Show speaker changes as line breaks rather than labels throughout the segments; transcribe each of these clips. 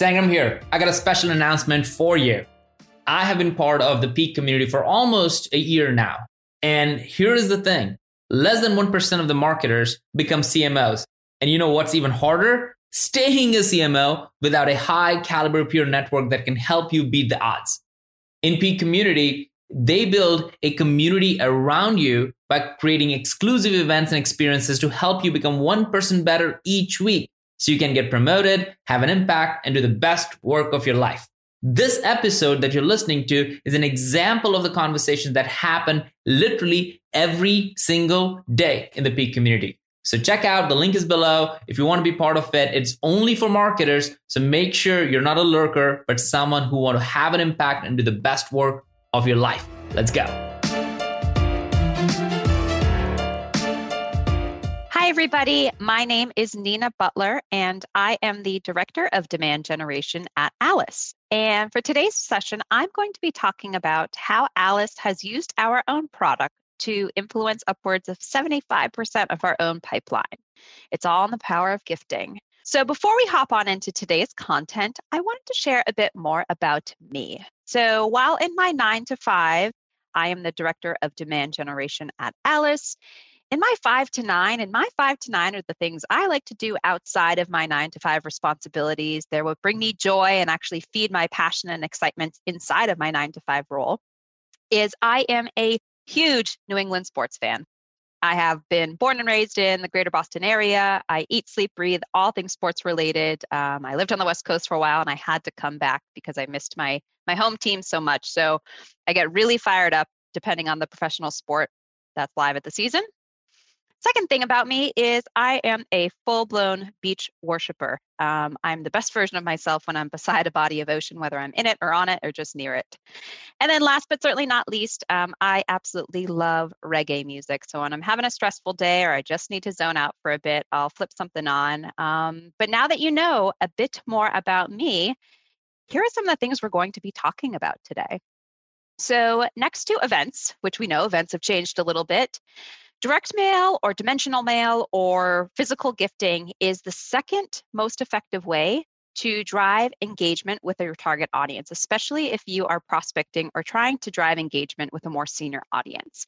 Sangram here. I got a special announcement for you. I have been part of the Peak community for almost a year now. And here is the thing less than 1% of the marketers become CMOs. And you know what's even harder? Staying a CMO without a high caliber peer network that can help you beat the odds. In Peak community, they build a community around you by creating exclusive events and experiences to help you become 1% better each week so you can get promoted, have an impact, and do the best work of your life. This episode that you're listening to is an example of the conversations that happen literally every single day in the Peak community. So check out the link is below. If you want to be part of it, it's only for marketers. So make sure you're not a lurker, but someone who want to have an impact and do the best work of your life. Let's go.
Everybody. My name is Nina Butler, and I am the Director of Demand Generation at Alyce. And for today's session, I'm going to be talking about how Alyce has used our own product to influence upwards of 75% of our own pipeline. It's all in the power of gifting. So, before we hop on into today's content, I wanted to share a bit more about me. So, while in my nine to five, I am the director of demand generation at Alyce in my five to nine, and my five to nine are the things I like to do outside of my nine to five responsibilities. They're what bring me joy and actually feed my passion and excitement inside of my nine to five role. Is I am a huge New England sports fan. I have been born and raised in the greater Boston area. I eat, sleep, breathe all things sports related. Um, I lived on the West Coast for a while and I had to come back because I missed my my home team so much. So I get really fired up depending on the professional sport that's live at the season. Second thing about me is I am a full blown beach worshiper. Um, I'm the best version of myself when I'm beside a body of ocean, whether I'm in it or on it or just near it. And then, last but certainly not least, um, I absolutely love reggae music. So when I'm having a stressful day or I just need to zone out for a bit, I'll flip something on. Um, but now that you know a bit more about me, here are some of the things we're going to be talking about today. So, next to events, which we know events have changed a little bit, Direct mail or dimensional mail or physical gifting is the second most effective way to drive engagement with your target audience, especially if you are prospecting or trying to drive engagement with a more senior audience.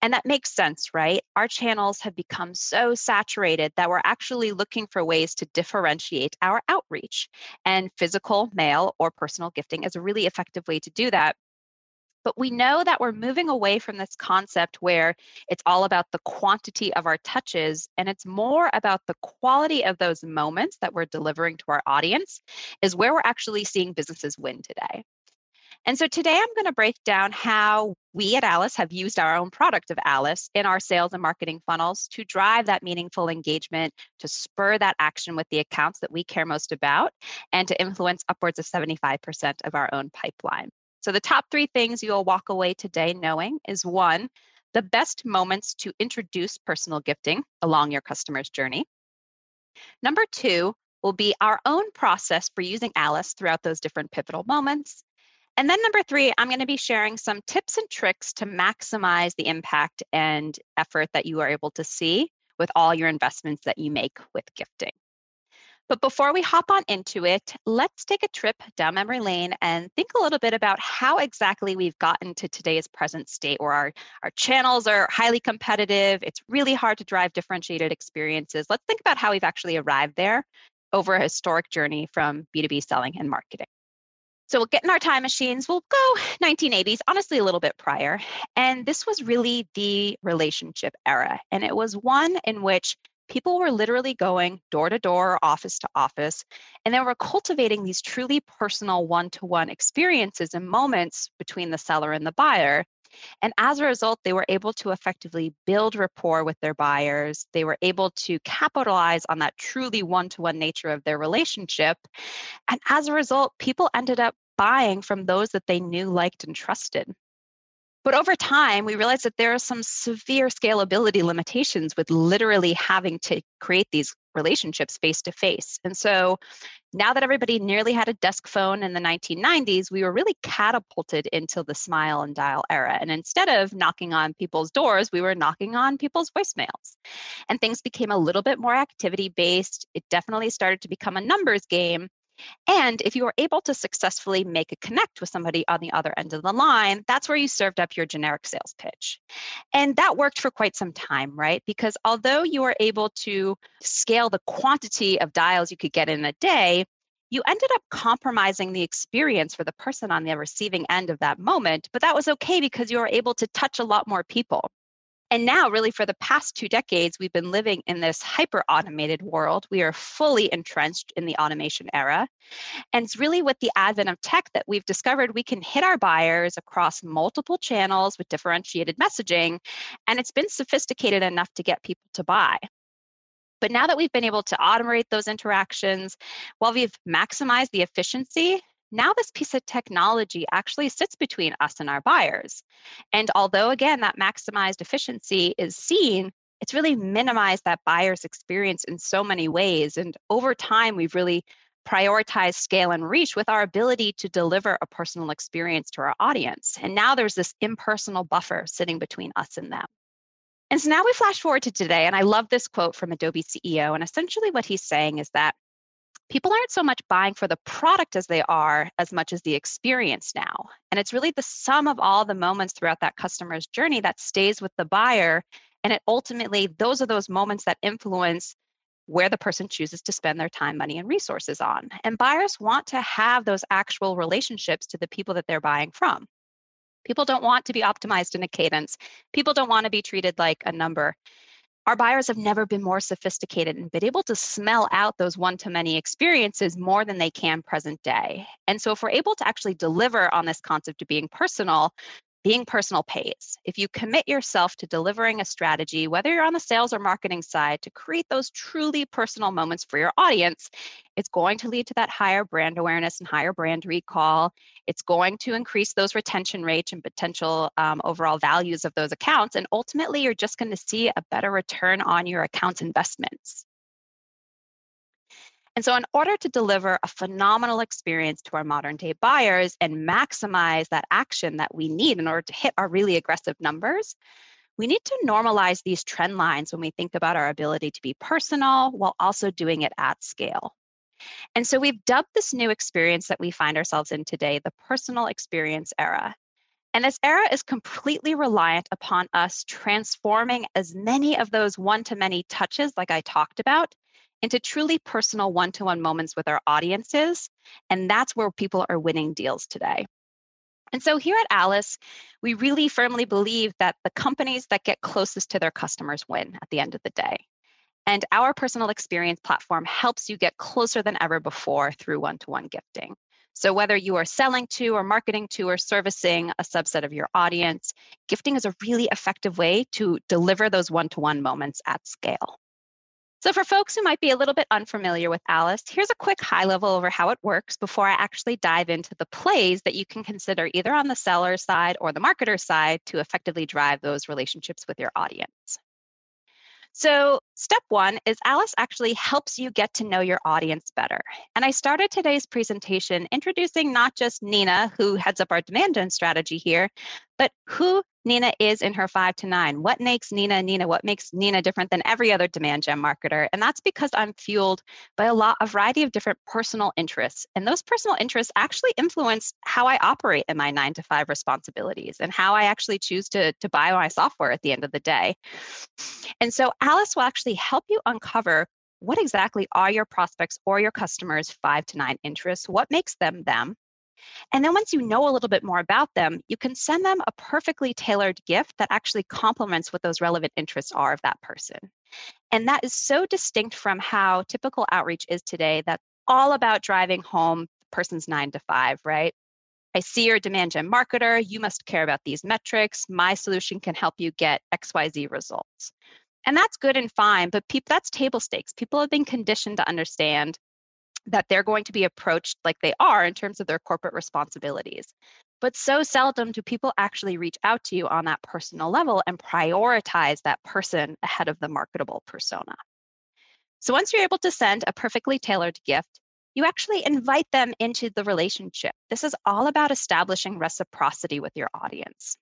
And that makes sense, right? Our channels have become so saturated that we're actually looking for ways to differentiate our outreach. And physical mail or personal gifting is a really effective way to do that but we know that we're moving away from this concept where it's all about the quantity of our touches and it's more about the quality of those moments that we're delivering to our audience, is where we're actually seeing businesses win today. And so today I'm going to break down how we at Alyce have used our own product of Alyce in our sales and marketing funnels to drive that meaningful engagement, to spur that action with the accounts that we care most about, and to influence upwards of 75% of our own pipeline. So, the top three things you'll walk away today knowing is one, the best moments to introduce personal gifting along your customer's journey. Number two will be our own process for using Alyce throughout those different pivotal moments. And then number three, I'm going to be sharing some tips and tricks to maximize the impact and effort that you are able to see with all your investments that you make with gifting. But before we hop on into it, let's take a trip down memory lane and think a little bit about how exactly we've gotten to today's present state where our, our channels are highly competitive. It's really hard to drive differentiated experiences. Let's think about how we've actually arrived there over a historic journey from B2B selling and marketing. So we'll get in our time machines. We'll go 1980s, honestly, a little bit prior. And this was really the relationship era. And it was one in which people were literally going door to door, office to office, and they were cultivating these truly personal one to one experiences and moments between the seller and the buyer. And as a result, they were able to effectively build rapport with their buyers. They were able to capitalize on that truly one to one nature of their relationship. And as a result, people ended up buying from those that they knew, liked, and trusted. But over time, we realized that there are some severe scalability limitations with literally having to create these relationships face to face. And so now that everybody nearly had a desk phone in the 1990s, we were really catapulted into the smile and dial era. And instead of knocking on people's doors, we were knocking on people's voicemails. And things became a little bit more activity based. It definitely started to become a numbers game. And if you were able to successfully make a connect with somebody on the other end of the line, that's where you served up your generic sales pitch. And that worked for quite some time, right? Because although you were able to scale the quantity of dials you could get in a day, you ended up compromising the experience for the person on the receiving end of that moment. But that was okay because you were able to touch a lot more people. And now, really, for the past two decades, we've been living in this hyper automated world. We are fully entrenched in the automation era. And it's really with the advent of tech that we've discovered we can hit our buyers across multiple channels with differentiated messaging. And it's been sophisticated enough to get people to buy. But now that we've been able to automate those interactions, while we've maximized the efficiency, now this piece of technology actually sits between us and our buyers. And although, again, that maximized efficiency is seen, it's really minimized that buyer's experience in so many ways. And over time, we've really prioritized scale and reach with our ability to deliver a personal experience to our audience. And now there's this impersonal buffer sitting between us and them. And so now we flash forward to today, and I love this quote from Adobe CEO. And essentially, what he's saying is that people aren't so much buying for the product as they are as much as the experience now. And it's really the sum of all the moments throughout that customer's journey that stays with the buyer. And it ultimately, those are those moments that influence where the person chooses to spend their time, money, and resources on. And buyers want to have those actual relationships to the people that they're buying from. People don't want to be optimized in a cadence. People don't want to be treated like a number our buyers have never been more sophisticated and been able to smell out those one to many experiences more than they can present day. And so, if we're able to actually deliver on this concept of being personal, being personal pays. If you commit yourself to delivering a strategy, whether you're on the sales or marketing side, to create those truly personal moments for your audience, it's going to lead to that higher brand awareness and higher brand recall. It's going to increase those retention rates and potential um, overall values of those accounts. And ultimately, you're just going to see a better return on your account's investments. And so, in order to deliver a phenomenal experience to our modern day buyers and maximize that action that we need in order to hit our really aggressive numbers, we need to normalize these trend lines when we think about our ability to be personal while also doing it at scale. And so, we've dubbed this new experience that we find ourselves in today the personal experience era. And this era is completely reliant upon us transforming as many of those one to many touches, like I talked about, into truly personal one to one moments with our audiences. And that's where people are winning deals today. And so here at Alyce, we really firmly believe that the companies that get closest to their customers win at the end of the day. And our personal experience platform helps you get closer than ever before through one to one gifting. So, whether you are selling to or marketing to or servicing a subset of your audience, gifting is a really effective way to deliver those one to one moments at scale. So, for folks who might be a little bit unfamiliar with Alyce, here's a quick high level over how it works before I actually dive into the plays that you can consider either on the seller side or the marketer side to effectively drive those relationships with your audience. So, step one is Alyce actually helps you get to know your audience better. And I started today's presentation introducing not just Nina, who heads up our demand gen strategy here, but who Nina is in her five to nine. What makes Nina Nina? What makes Nina different than every other demand gen marketer? And that's because I'm fueled by a lot, a variety of different personal interests. And those personal interests actually influence how I operate in my nine to five responsibilities and how I actually choose to, to buy my software at the end of the day. And so Alyce will actually help you uncover what exactly are your prospects or your customers' five to nine interests? What makes them them? And then once you know a little bit more about them, you can send them a perfectly tailored gift that actually complements what those relevant interests are of that person. And that is so distinct from how typical outreach is today that's all about driving home the person's nine to five, right? I see you're a demand gen marketer. You must care about these metrics. My solution can help you get XYZ results. And that's good and fine, but people, that's table stakes. People have been conditioned to understand that they're going to be approached like they are in terms of their corporate responsibilities. But so seldom do people actually reach out to you on that personal level and prioritize that person ahead of the marketable persona. So once you're able to send a perfectly tailored gift, you actually invite them into the relationship. This is all about establishing reciprocity with your audience.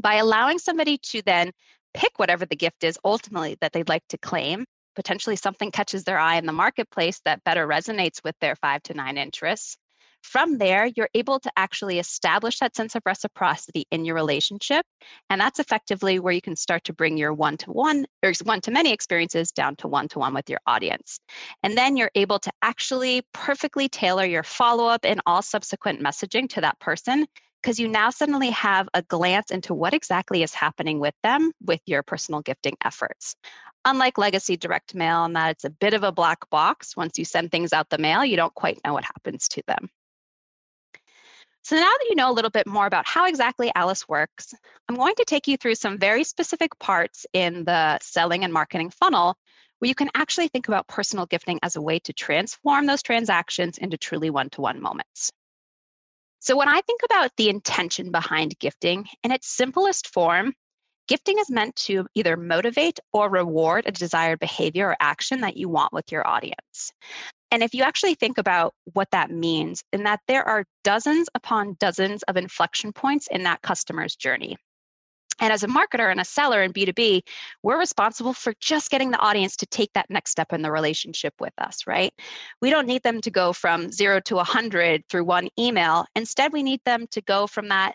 By allowing somebody to then pick whatever the gift is ultimately that they'd like to claim, potentially something catches their eye in the marketplace that better resonates with their five to nine interests. From there, you're able to actually establish that sense of reciprocity in your relationship. And that's effectively where you can start to bring your one to one or one to many experiences down to one to one with your audience. And then you're able to actually perfectly tailor your follow up and all subsequent messaging to that person because you now suddenly have a glance into what exactly is happening with them with your personal gifting efforts. Unlike legacy direct mail, in that it's a bit of a black box. Once you send things out the mail, you don't quite know what happens to them. So now that you know a little bit more about how exactly Alyce works, I'm going to take you through some very specific parts in the selling and marketing funnel where you can actually think about personal gifting as a way to transform those transactions into truly one to one moments. So, when I think about the intention behind gifting in its simplest form, gifting is meant to either motivate or reward a desired behavior or action that you want with your audience. And if you actually think about what that means, in that there are dozens upon dozens of inflection points in that customer's journey. And as a marketer and a seller in B2B, we're responsible for just getting the audience to take that next step in the relationship with us, right? We don't need them to go from zero to 100 through one email. Instead, we need them to go from that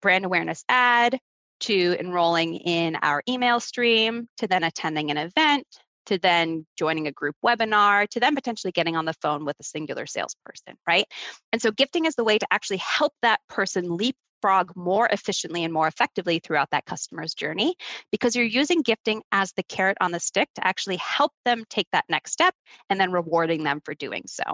brand awareness ad to enrolling in our email stream to then attending an event to then joining a group webinar to then potentially getting on the phone with a singular salesperson, right? And so gifting is the way to actually help that person leapfrog more efficiently and more effectively throughout that customer's journey because you're using gifting as the carrot on the stick to actually help them take that next step and then rewarding them for doing so.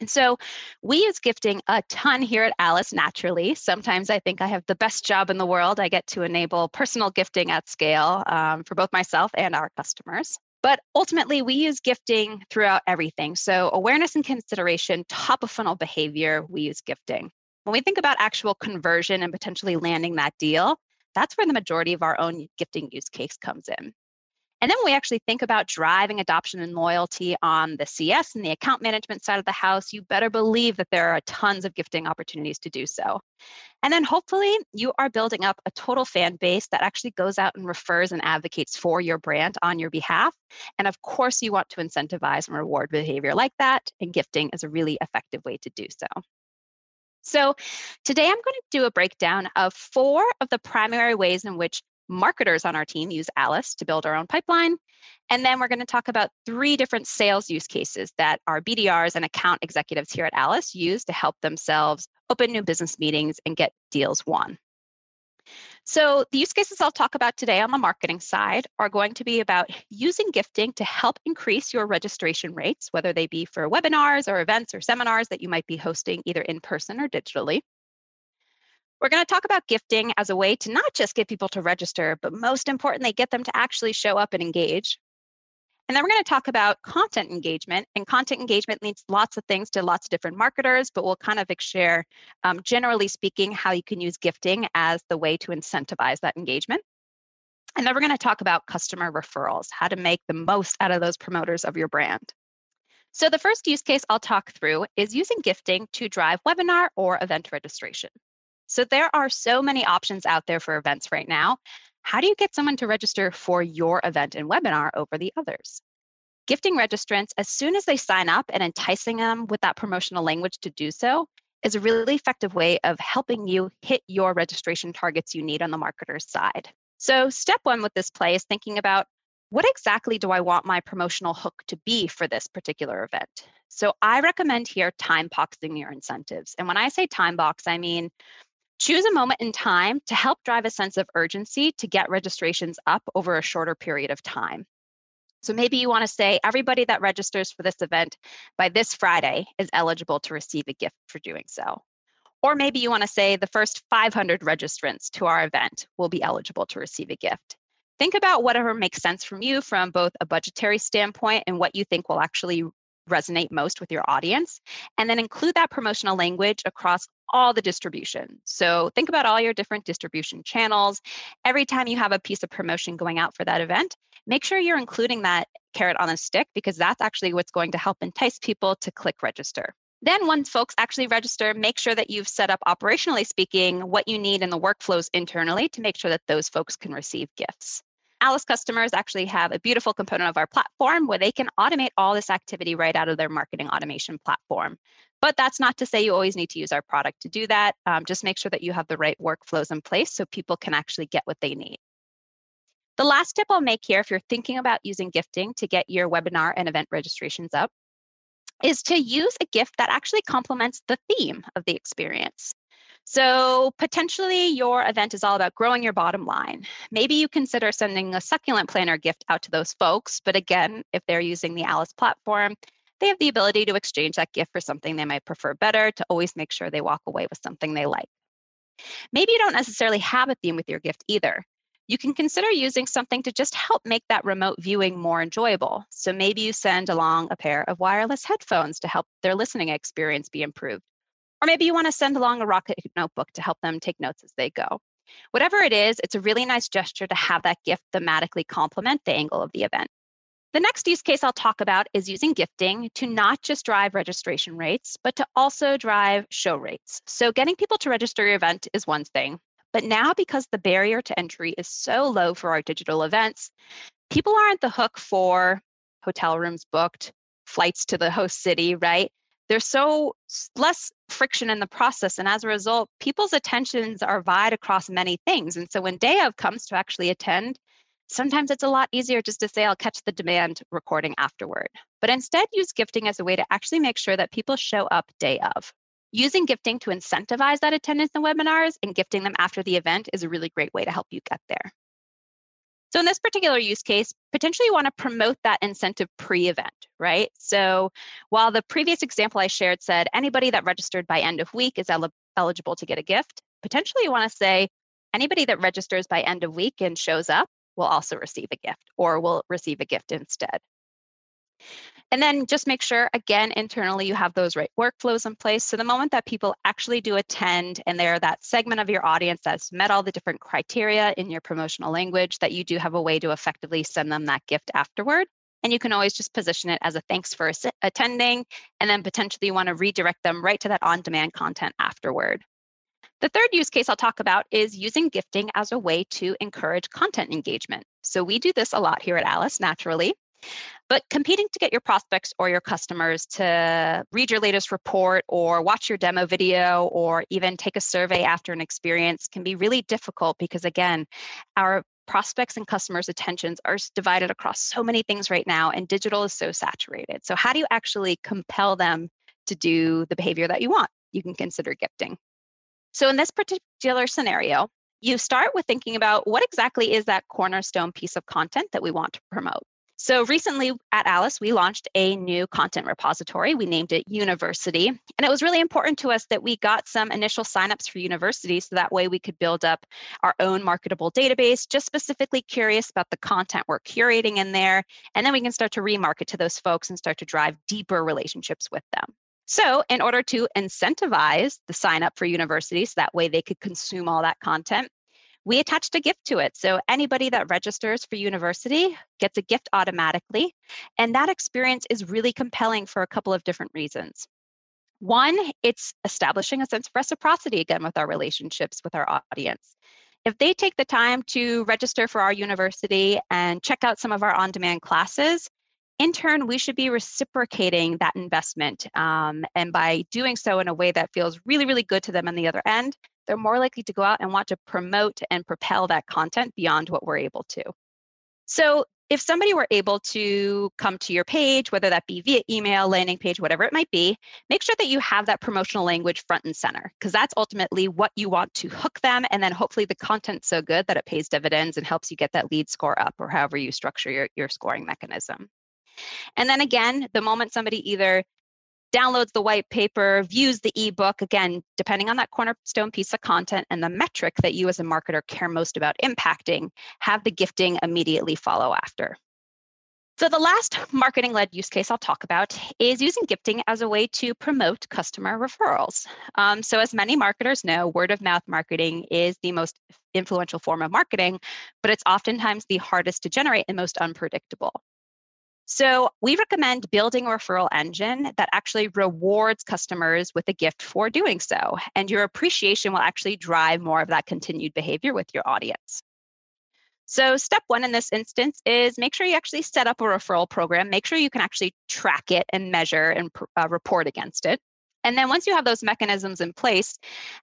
And so we use gifting a ton here at Alyce naturally. Sometimes I think I have the best job in the world. I get to enable personal gifting at scale um, for both myself and our customers. But ultimately, we use gifting throughout everything. So, awareness and consideration, top of funnel behavior, we use gifting. When we think about actual conversion and potentially landing that deal, that's where the majority of our own gifting use case comes in. And then when we actually think about driving adoption and loyalty on the CS and the account management side of the house, you better believe that there are tons of gifting opportunities to do so. And then hopefully you are building up a total fan base that actually goes out and refers and advocates for your brand on your behalf. And of course, you want to incentivize and reward behavior like that. And gifting is a really effective way to do so. So, today I'm going to do a breakdown of four of the primary ways in which marketers on our team use Alyce to build our own pipeline. And then we're going to talk about three different sales use cases that our BDRs and account executives here at Alyce use to help themselves open new business meetings and get deals won. So, the use cases I'll talk about today on the marketing side are going to be about using gifting to help increase your registration rates, whether they be for webinars or events or seminars that you might be hosting either in person or digitally. We're going to talk about gifting as a way to not just get people to register, but most importantly, get them to actually show up and engage. And then we're going to talk about content engagement. And content engagement means lots of things to lots of different marketers, but we'll kind of share, um, generally speaking, how you can use gifting as the way to incentivize that engagement. And then we're going to talk about customer referrals, how to make the most out of those promoters of your brand. So, the first use case I'll talk through is using gifting to drive webinar or event registration. So there are so many options out there for events right now. How do you get someone to register for your event and webinar over the others? Gifting registrants as soon as they sign up and enticing them with that promotional language to do so is a really effective way of helping you hit your registration targets you need on the marketer's side. So, step one with this play is thinking about what exactly do I want my promotional hook to be for this particular event? So, I recommend here time boxing your incentives. And when I say time box, I mean Choose a moment in time to help drive a sense of urgency to get registrations up over a shorter period of time. So maybe you want to say everybody that registers for this event by this Friday is eligible to receive a gift for doing so. Or maybe you want to say the first 500 registrants to our event will be eligible to receive a gift. Think about whatever makes sense from you from both a budgetary standpoint and what you think will actually resonate most with your audience. And then include that promotional language across all the distribution. So think about all your different distribution channels. Every time you have a piece of promotion going out for that event, make sure you're including that carrot on a stick because that's actually what's going to help entice people to click register. Then, once folks actually register, make sure that you've set up, operationally speaking, what you need in the workflows internally to make sure that those folks can receive gifts. Alyce customers actually have a beautiful component of our platform where they can automate all this activity right out of their marketing automation platform. But that's not to say you always need to use our product to do that. Um, just make sure that you have the right workflows in place so people can actually get what they need. The last tip I'll make here, if you're thinking about using gifting to get your webinar and event registrations up, is to use a gift that actually complements the theme of the experience. So, potentially, your event is all about growing your bottom line. Maybe you consider sending a succulent planner gift out to those folks. But again, if they're using the Alyce platform, they have the ability to exchange that gift for something they might prefer better to always make sure they walk away with something they like. Maybe you don't necessarily have a theme with your gift either. You can consider using something to just help make that remote viewing more enjoyable. So maybe you send along a pair of wireless headphones to help their listening experience be improved. Or maybe you want to send along a Rocket notebook to help them take notes as they go. Whatever it is, it's a really nice gesture to have that gift thematically complement the angle of the event. The next use case I'll talk about is using gifting to not just drive registration rates, but to also drive show rates. So, getting people to register your event is one thing. But now, because the barrier to entry is so low for our digital events, people aren't the hook for hotel rooms booked, flights to the host city, right? There's so less friction in the process. And as a result, people's attentions are vied across many things. And so when day of comes to actually attend, sometimes it's a lot easier just to say, I'll catch the demand recording afterward. But instead, use gifting as a way to actually make sure that people show up day of. Using gifting to incentivize that attendance in webinars and gifting them after the event is a really great way to help you get there. So in this particular use case, potentially you want to promote that incentive pre-event, right? So while the previous example I shared said anybody that registered by end of week is el- eligible to get a gift, potentially you want to say anybody that registers by end of week and shows up will also receive a gift or will receive a gift instead. And then just make sure, again, internally you have those right workflows in place. So the moment that people actually do attend and they're that segment of your audience that's met all the different criteria in your promotional language, that you do have a way to effectively send them that gift afterward. And you can always just position it as a thanks for attending, and then potentially you want to redirect them right to that on demand content afterward. The third use case I'll talk about is using gifting as a way to encourage content engagement. So we do this a lot here at Alyce naturally. But competing to get your prospects or your customers to read your latest report or watch your demo video or even take a survey after an experience can be really difficult because, again, our prospects and customers' attentions are divided across so many things right now, and digital is so saturated. So, how do you actually compel them to do the behavior that you want? You can consider gifting. So, in this particular scenario, you start with thinking about what exactly is that cornerstone piece of content that we want to promote. So recently at Alyce, we launched a new content repository. We named it University. And it was really important to us that we got some initial signups for University so that way we could build up our own marketable database, just specifically curious about the content we're curating in there. And then we can start to remarket to those folks and start to drive deeper relationships with them. So, in order to incentivize the sign up for university so that way they could consume all that content, we attached a gift to it. So anybody that registers for university gets a gift automatically. And that experience is really compelling for a couple of different reasons. One, it's establishing a sense of reciprocity again with our relationships with our audience. If they take the time to register for our university and check out some of our on demand classes, in turn, we should be reciprocating that investment. Um, and by doing so in a way that feels really, really good to them on the other end, they're more likely to go out and want to promote and propel that content beyond what we're able to. So if somebody were able to come to your page, whether that be via email, landing page, whatever it might be, make sure that you have that promotional language front and center, because that's ultimately what you want to hook them. And then hopefully the content's so good that it pays dividends and helps you get that lead score up or however you structure your, your scoring mechanism. And then again, the moment somebody either downloads the white paper, views the ebook, again, depending on that cornerstone piece of content and the metric that you as a marketer care most about impacting, have the gifting immediately follow after. So, the last marketing led use case I'll talk about is using gifting as a way to promote customer referrals. Um, so, as many marketers know, word of mouth marketing is the most influential form of marketing, but it's oftentimes the hardest to generate and most unpredictable. So, we recommend building a referral engine that actually rewards customers with a gift for doing so. And your appreciation will actually drive more of that continued behavior with your audience. So, step one in this instance is make sure you actually set up a referral program. Make sure you can actually track it and measure and uh, report against it. And then once you have those mechanisms in place,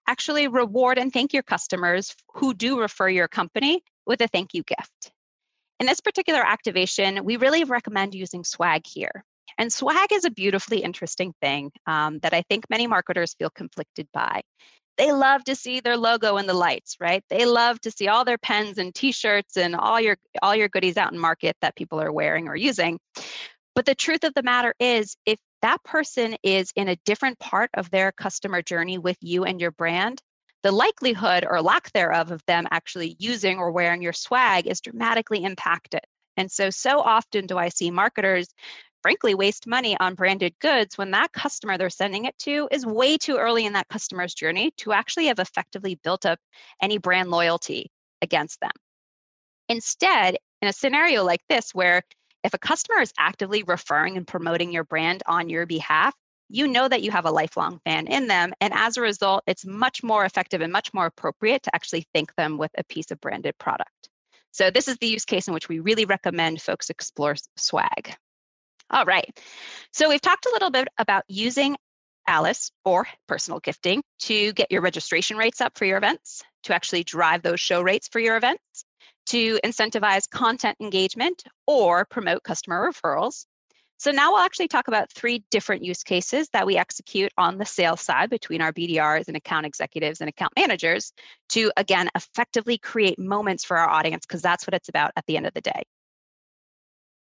actually reward and thank your customers who do refer your company with a thank you gift. In this particular activation, we really recommend using swag here. And swag is a beautifully interesting thing um, that I think many marketers feel conflicted by. They love to see their logo in the lights right? They love to see all their pens and t-shirts and all your all your goodies out in market that people are wearing or using. But the truth of the matter is if that person is in a different part of their customer journey with you and your brand the likelihood or lack thereof of them actually using or wearing your swag is dramatically impacted and so so often do i see marketers frankly waste money on branded goods when that customer they're sending it to is way too early in that customer's journey to actually have effectively built up any brand loyalty against them. Instead, in a scenario like this, where if a customer is actively referring and promoting your brand on your behalf, you know that you have a lifelong fan in them. And as a result, it's much more effective and much more appropriate to actually thank them with a piece of branded product. So, this is the use case in which we really recommend folks explore swag. All right. So we've talked a little bit about using Alyce or personal gifting to get your registration rates up for your events, to actually drive those show rates for your events, to incentivize content engagement or promote customer referrals. So now we'll actually talk about three different use cases that we execute on the sales side between our BDRs and account executives and account managers to again effectively create moments for our audience because that's what it's about at the end of the day.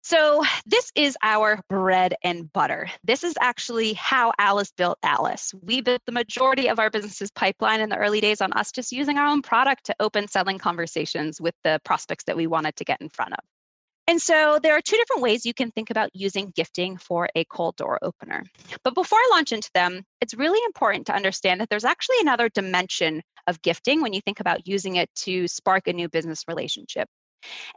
So, this is our bread and butter. This is actually how Alyce built Alyce. We built the majority of our business's pipeline in the early days on us just using our own product to open selling conversations with the prospects that we wanted to get in front of. And so, there are two different ways you can think about using gifting for a cold door opener. But before I launch into them, it's really important to understand that there's actually another dimension of gifting when you think about using it to spark a new business relationship.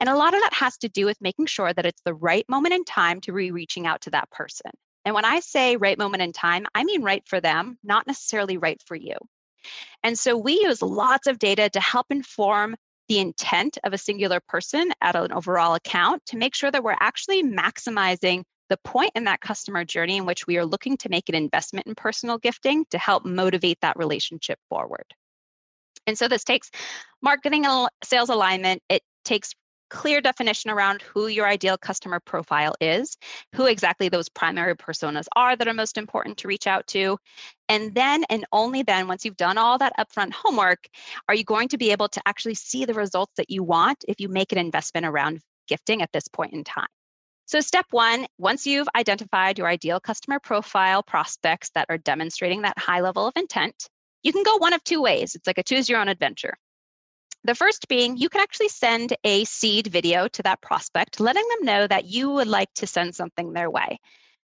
And a lot of that has to do with making sure that it's the right moment in time to be reaching out to that person. And when I say right moment in time, I mean right for them, not necessarily right for you. And so we use lots of data to help inform the intent of a singular person at an overall account to make sure that we're actually maximizing the point in that customer journey in which we are looking to make an investment in personal gifting to help motivate that relationship forward. And so this takes marketing and sales alignment. It takes clear definition around who your ideal customer profile is, who exactly those primary personas are that are most important to reach out to. And then, and only then, once you've done all that upfront homework, are you going to be able to actually see the results that you want if you make an investment around gifting at this point in time. So, step one once you've identified your ideal customer profile prospects that are demonstrating that high level of intent, you can go one of two ways. It's like a choose your own adventure. The first being you can actually send a seed video to that prospect, letting them know that you would like to send something their way.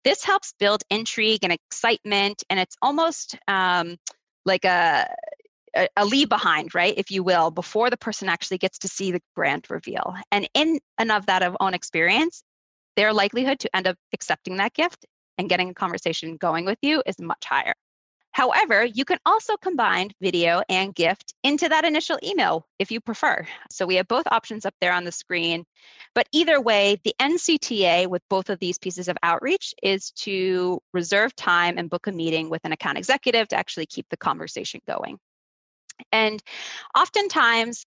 This helps build intrigue and excitement, and it's almost um, like a, a, a leave behind, right, if you will, before the person actually gets to see the brand reveal. And in and of that of own experience, their likelihood to end up accepting that gift and getting a conversation going with you is much higher. However, you can also combine video and gift into that initial email if you prefer. So we have both options up there on the screen. But either way, the NCTA with both of these pieces of outreach is to reserve time and book a meeting with an account executive to actually keep the conversation going. And oftentimes,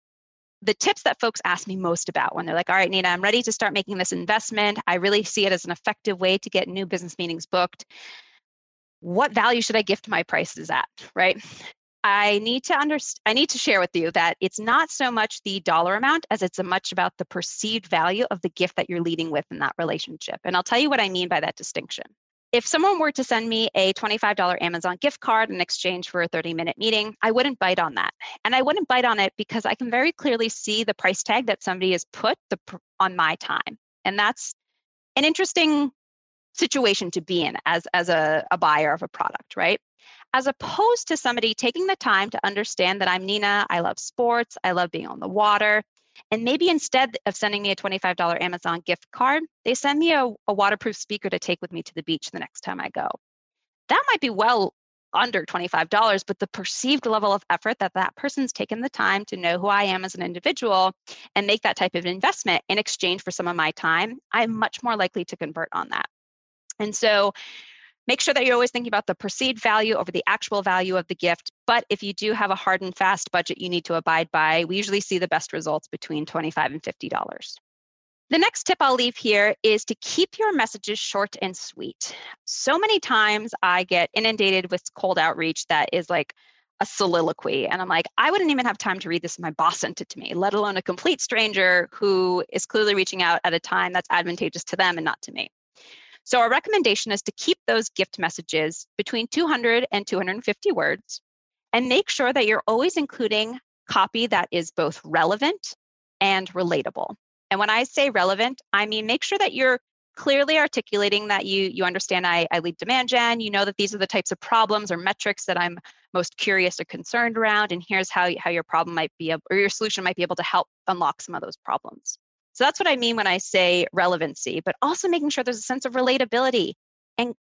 the tips that folks ask me most about when they're like, all right, Nina, I'm ready to start making this investment. I really see it as an effective way to get new business meetings booked what value should I gift my prices at, right? I need to understand I need to share with you that it's not so much the dollar amount as it's much about the perceived value of the gift that you're leading with in that relationship. And I'll tell you what I mean by that distinction. if someone were to send me a $25 Amazon gift card in exchange for a 30 minute meeting, I wouldn't bite on that. And I wouldn't bite on it because I can very clearly see the price tag that somebody has put the, on my time. And that's an interesting situation to be in as, as a, a buyer of a product, right? As opposed to somebody taking the time to understand that I'm Nina, I love sports, I love being on the water, and maybe instead of sending me a $25 Amazon gift card, they send me a, a waterproof speaker to take with me to the beach the next time I go. That might be well under $25, but the perceived level of effort that that person's taken the time to know who I am as an individual and make that type of investment in exchange for some of my time, I'm much more likely to convert on that. And so Make sure that you're always thinking about the perceived value over the actual value of the gift. But if you do have a hard and fast budget you need to abide by, we usually see the best results between 25 and $50. The next tip I'll leave here is to keep your messages short and sweet. So many times I get inundated with cold outreach that is like a soliloquy. And I'm like, I wouldn't even have time to read this if my boss sent it to me, let alone a complete stranger who is clearly reaching out at a time that's advantageous to them and not to me. So our recommendation is to keep those gift messages between 200 and 250 words and make sure that you're always including copy that is both relevant and relatable. And when I say relevant, I mean make sure that you're clearly articulating that you you understand I, I lead demand gen you know that these are the types of problems or metrics that i'm most curious or concerned around and here's how, how your problem might be able, or your solution might be able to help unlock some of those problems so that's what I mean when I say relevancy, but also making sure there's a sense of relatability and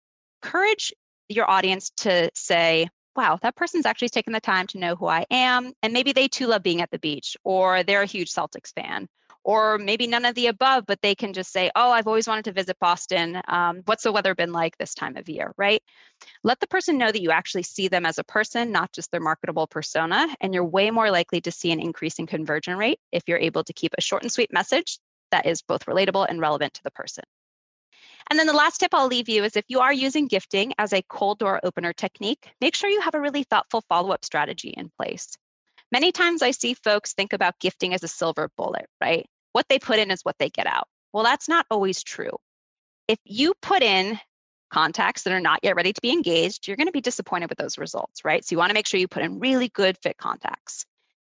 encourage your audience to say, wow, that person's actually taken the time to know who I am. And maybe they too love being at the beach, or they're a huge Celtics fan, or maybe none of the above, but they can just say, oh, I've always wanted to visit Boston. Um, what's the weather been like this time of year, right? Let the person know that you actually see them as a person, not just their marketable persona. And you're way more likely to see an increase in conversion rate if you're able to keep a short and sweet message that is both relatable and relevant to the person. And then the last tip I'll leave you is if you are using gifting as a cold door opener technique, make sure you have a really thoughtful follow up strategy in place. Many times I see folks think about gifting as a silver bullet, right? What they put in is what they get out. Well, that's not always true. If you put in contacts that are not yet ready to be engaged, you're going to be disappointed with those results, right? So you want to make sure you put in really good fit contacts.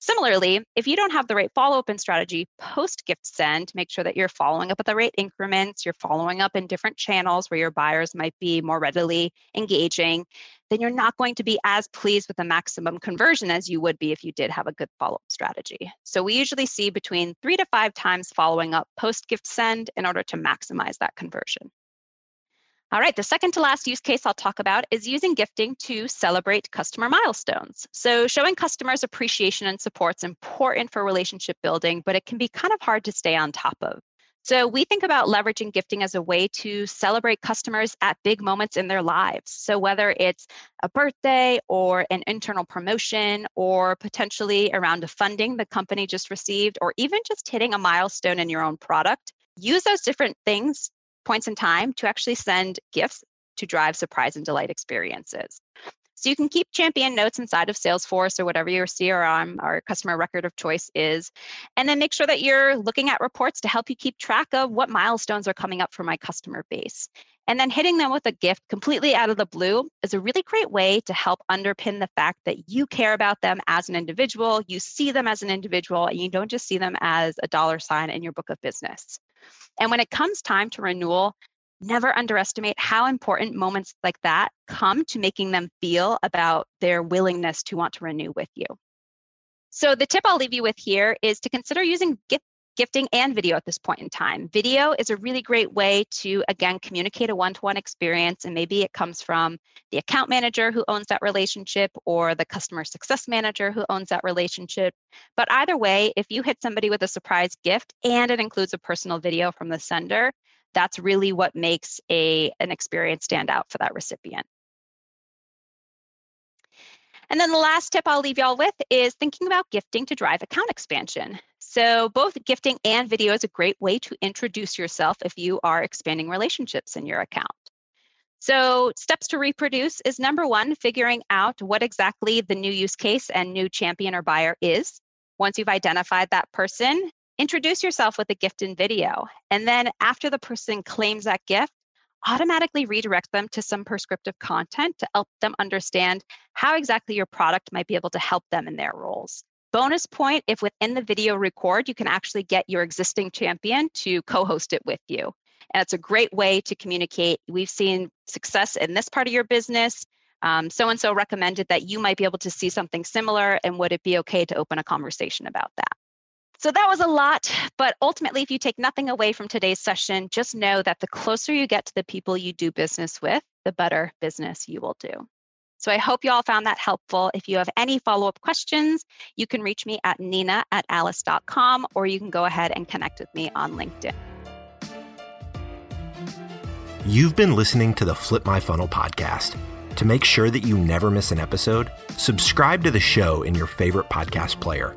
Similarly, if you don't have the right follow up and strategy post gift send, make sure that you're following up at the right increments, you're following up in different channels where your buyers might be more readily engaging, then you're not going to be as pleased with the maximum conversion as you would be if you did have a good follow up strategy. So we usually see between three to five times following up post gift send in order to maximize that conversion. All right, the second to last use case I'll talk about is using gifting to celebrate customer milestones. So, showing customers appreciation and support is important for relationship building, but it can be kind of hard to stay on top of. So, we think about leveraging gifting as a way to celebrate customers at big moments in their lives. So, whether it's a birthday or an internal promotion, or potentially around a funding the company just received, or even just hitting a milestone in your own product, use those different things points in time to actually send gifts to drive surprise and delight experiences. So you can keep champion notes inside of Salesforce or whatever your CRM or customer record of choice is. And then make sure that you're looking at reports to help you keep track of what milestones are coming up for my customer base. And then hitting them with a gift completely out of the blue is a really great way to help underpin the fact that you care about them as an individual, you see them as an individual, and you don't just see them as a dollar sign in your book of business. And when it comes time to renewal, never underestimate how important moments like that come to making them feel about their willingness to want to renew with you. So, the tip I'll leave you with here is to consider using gift, gifting and video at this point in time. Video is a really great way to, again, communicate a one to one experience. And maybe it comes from the account manager who owns that relationship or the customer success manager who owns that relationship. But either way, if you hit somebody with a surprise gift and it includes a personal video from the sender, that's really what makes a, an experience stand out for that recipient. And then the last tip I'll leave y'all with is thinking about gifting to drive account expansion. So, both gifting and video is a great way to introduce yourself if you are expanding relationships in your account. So, steps to reproduce is number one, figuring out what exactly the new use case and new champion or buyer is. Once you've identified that person, introduce yourself with a gift in video. And then, after the person claims that gift, automatically redirect them to some prescriptive content to help them understand how exactly your product might be able to help them in their roles. Bonus point if within the video record, you can actually get your existing champion to co host it with you. And it's a great way to communicate. We've seen success in this part of your business. So and so recommended that you might be able to see something similar. And would it be okay to open a conversation about that? So that was a lot, but ultimately, if you take nothing away from today's session, just know that the closer you get to the people you do business with, the better business you will do. So I hope you all found that helpful. If you have any follow up questions, you can reach me at nina at alyce.com or you can go ahead and connect with me on LinkedIn.
You've been listening to the Flip My Funnel podcast. To make sure that you never miss an episode, subscribe to the show in your favorite podcast player.